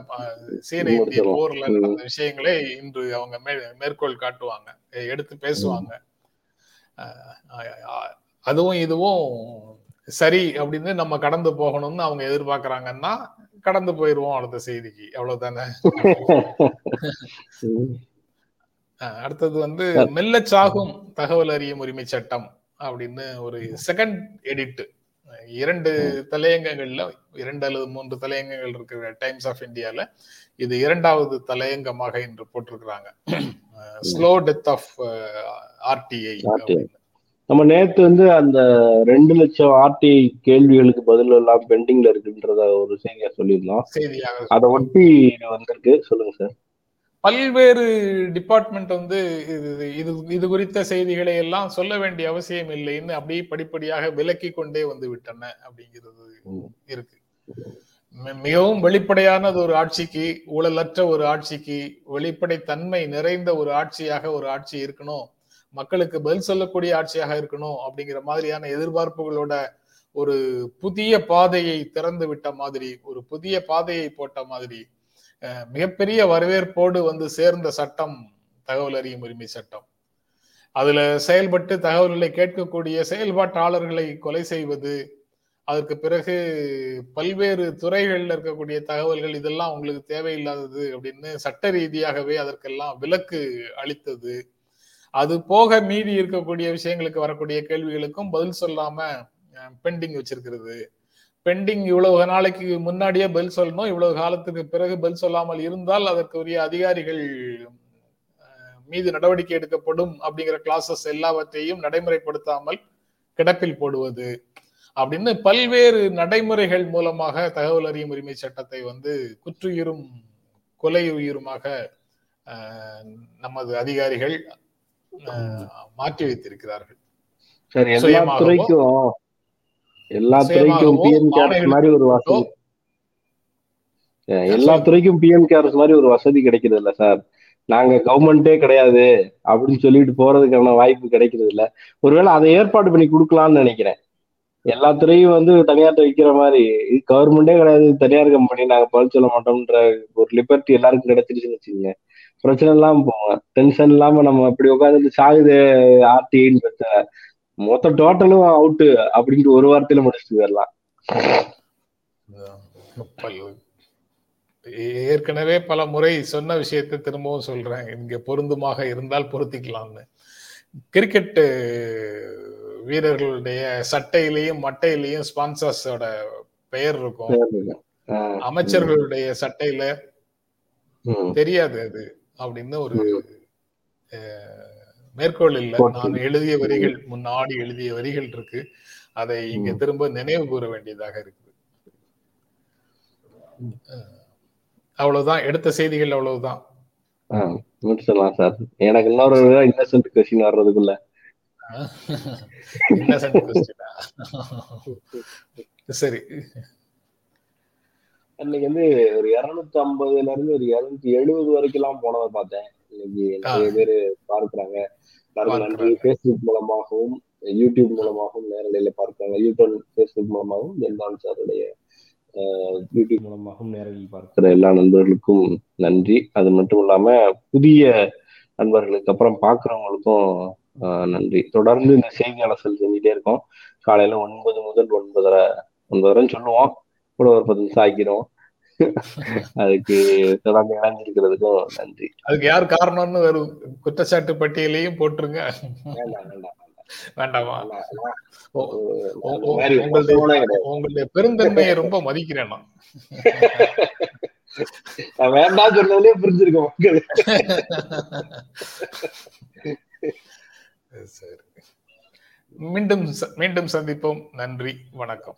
சீன இந்திய போர்ல நடந்த விஷயங்களை இன்று அவங்க மேற்கோள் காட்டுவாங்க. எடுத்து பேசுவாங்க. அதுவும் இதுவும் சரி அப்படின்னு நம்ம கடந்து போகணும்னு அவங்க எதிர்பார்க்கறாங்கன்னா கடந்து போயிருவோம் அடுத்த செய்திக்கு. அவ்வளவுதானே? அடுத்தது வந்து மெல்ல சாகும் தகவல் அறியும் உரிமை சட்டம் அப்படின்னு ஒரு செகண்ட் எடிட் இரண்டு தலையங்கங்கள்ல இரண்டு அல்லது மூன்று தலையங்கங்கள் இருக்கிற டைம்ஸ் ஆஃப் இந்தியால இது இரண்டாவது தலையங்கமாக இன்று போட்டிருக்கிறாங்க. ஸ்லோ டெத் ஆஃப் ஆர்டிஐ
நம்ம நேத்து வந்து அந்த ரெண்டு லட்சம் ஆர்டிஐ கேள்விகளுக்கு பதில் எல்லாம் பெண்டிங்ல இருக்குன்றத ஒரு செய்தியா சொல்லியிருந்தோம். அதை ஒட்டி வந்திருக்கு. சொல்லுங்க சார்.
பல்வேறு டிபார்ட்மெண்ட் வந்து இது இது இது குறித்த செய்திகளை எல்லாம் சொல்ல வேண்டிய அவசியம் இல்லைன்னு அப்படியே படிப்படியாக விலக்கி கொண்டே வந்து விட்டன அப்படிங்கிறது இருக்கு. மிகவும் வெளிப்படையானது ஒரு ஆட்சிக்கு ஊழலற்ற ஒரு ஆட்சிக்கு வெளிப்படை தன்மை நிறைந்த ஒரு ஆட்சியாக ஒரு ஆட்சி இருக்கணும். மக்களுக்கு பதில் சொல்லக்கூடிய ஆட்சியாக இருக்கணும் அப்படிங்கிற மாதிரியான எதிர்பார்ப்புகளோட ஒரு புதிய பாதையை திறந்து விட்ட மாதிரி ஒரு புதிய பாதையை போட்ட மாதிரி மிகப்பெரிய வரவேற்போடு வந்து சேர்ந்த சட்டம் தகவல் அறியும் உரிமை சட்டம். அதுல செயல்பட்டு தகவல்களை கேட்கக்கூடிய செயல்பாட்டாளர்களை கொலை செய்வது அதற்கு பிறகு பல்வேறு துறைகளில் இருக்கக்கூடிய தகவல்கள் இதெல்லாம் உங்களுக்கு தேவையில்லாதது அப்படின்னு சட்ட ரீதியாகவே அதற்கெல்லாம் விலக்கு அளித்தது. அது போக மீதி இருக்கக்கூடிய விஷயங்களுக்கு வரக்கூடிய கேள்விகளுக்கும் பதில் சொல்லாம பெண்டிங் வச்சிருக்கிறது. பெண்டிங் இவ்வளவு நாளைக்கு முன்னாடியே பதில் சொல்லணும். இவ்வளவு காலத்துக்கு பிறகு பதில் சொல்லாமல் இருந்தால் அதற்கு உரிய அதிகாரிகள் மீது நடவடிக்கை எடுக்கப்படும் அப்படிங்கிற கிளாஸஸ் எல்லாவற்றையும் நடைமுறைப்படுத்தாமல் கிடப்பில் போடுவது அப்படின்னு பல்வேறு நடைமுறைகள் மூலமாக தகவல் அறியும் உரிமை சட்டத்தை வந்து குற்றுயிரும் கொலை உயிருமாக அஹ், நமது அதிகாரிகள் மாற்றி வைத்திருக்கிறார்கள்.
சார் எல்லா துறைக்கும் எல்லா துறைக்கும் பிஎம் கேர்ஸ் மாதிரி ஒரு வசதி. எல்லா துறைக்கும் பிஎம் கேர்ஸ் மாதிரி ஒரு வசதி கிடைக்கிறது இல்ல சார். நாங்க கவர்மெண்டே கிடையாது அப்படின்னு சொல்லிட்டு போறதுக்கான வாய்ப்பு கிடைக்கிறது இல்ல. ஒருவேளை அதை ஏற்பாடு பண்ணி கொடுக்கலாம்னு நினைக்கிறேன். எல்லா துறையும் வந்து தனியார்ட்ட வைக்கிற மாதிரி கவர்மெண்டே கிடையாது தனியார் கம்பெனி நாங்க பதில் சொல்ல மாட்டோம்ன்ற ஒரு லிபர்ட்டி எல்லாருக்கும் கிடைச்சிருச்சுன்னு வச்சுக்கோங்க. பிரச்சனை இல்லாம போவோம் டென்ஷன் இல்லாம நம்ம அப்படி உட்காந்துட்டு சாகுது பிரச்சனை. மொத்த டோட்டலும் அவுட்டு அப்படின்ட்டு ஒரு வார்த்தையில முடிச்சுட்டு போயிடலாம்.
ஏற்கனவே பல முறை சொன்ன விஷயத்தை திரும்பவும் சொல்றேன். இங்க பொருந்துமாக இருந்தால் பொருத்திக்கலாம்னு. கிரிக்கெட் வீரர்களுடைய சட்டையிலையும் மட்டையிலையும் ஸ்பான்சர்ஸோட பெயர் இருக்கும். அமைச்சர்களுடைய சட்டையில தெரியாது அது. அப்படின்னு ஒரு மேற்கோள் இல்ல. நான் எழுதிய வரிகள் முன்னாடி எழுதிய வரிகள் இருக்கு. அதை இங்க. திரும்ப நினைவு கூற வேண்டியதாக இருக்குது. அவ்வளவுதான். எடுத்த செய்திகள் அவ்வளவுதான்.
முடிச்சிடலாம் சார். எனக்கு இன்னொரு இன்னசென்ட் கொஸ்டின் வர்றதுக்குள்ள.
Question ஆ? சரி.
அன்னைக்கு வந்து ஒரு இருநூத்தி ஐம்பதுல இருந்து ஒரு இருநூத்தி எழுபது வரைக்கும் எல்லாம் போனதை பார்த்தேன். இன்னைக்கு நிறைய பேர் பார்க்கறாங்க. நன்றி. ஃபேஸ்புக் மூலமாகவும் யூடியூப் மூலமாகவும் நேரலையில பார்க்கறாங்க. யூடியூப் ஃபேஸ்புக் மூலமாகவும் ஜென்தான் சாருடைய யூடியூப் மூலமாகவும் நேரலில் பார்க்கிற எல்லா நண்பர்களுக்கும் நன்றி. அது மட்டும் இல்லாம புதிய நண்பர்களுக்கு அப்புறம் பார்க்கறவங்களுக்கும் ஆஹ் நன்றி. தொடர்ந்து இந்த செய்தி அலசல் செஞ்சுட்டே இருக்கோம். காலையில ஒன்பது முதல் ஒன்பதரை ஒன்பதரைன்னு சொல்லுவோம். ஒரு பத்து ஆக்கிடும் அதுக்கு தொடர்ந்து இணைஞ்சிருக்கிறதுக்கும் நன்றி.
அதுக்கு யார் காரணம்னு ஒரு குற்றச்சாட்டு பட்டியலையும் போட்டுருங்க.
வேண்டாம்
உங்களுடைய பெருந்தன்மையை ரொம்ப மதிக்கிறேன் நான்.
வேண்டாம் சொன்னதுலயே புரிஞ்சிருக்கோம் மக்கள்.
சரி. மீண்டும் மீண்டும் சந்திப்போம். நன்றி வணக்கம்.